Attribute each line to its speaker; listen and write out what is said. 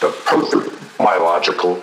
Speaker 1: the perfect biological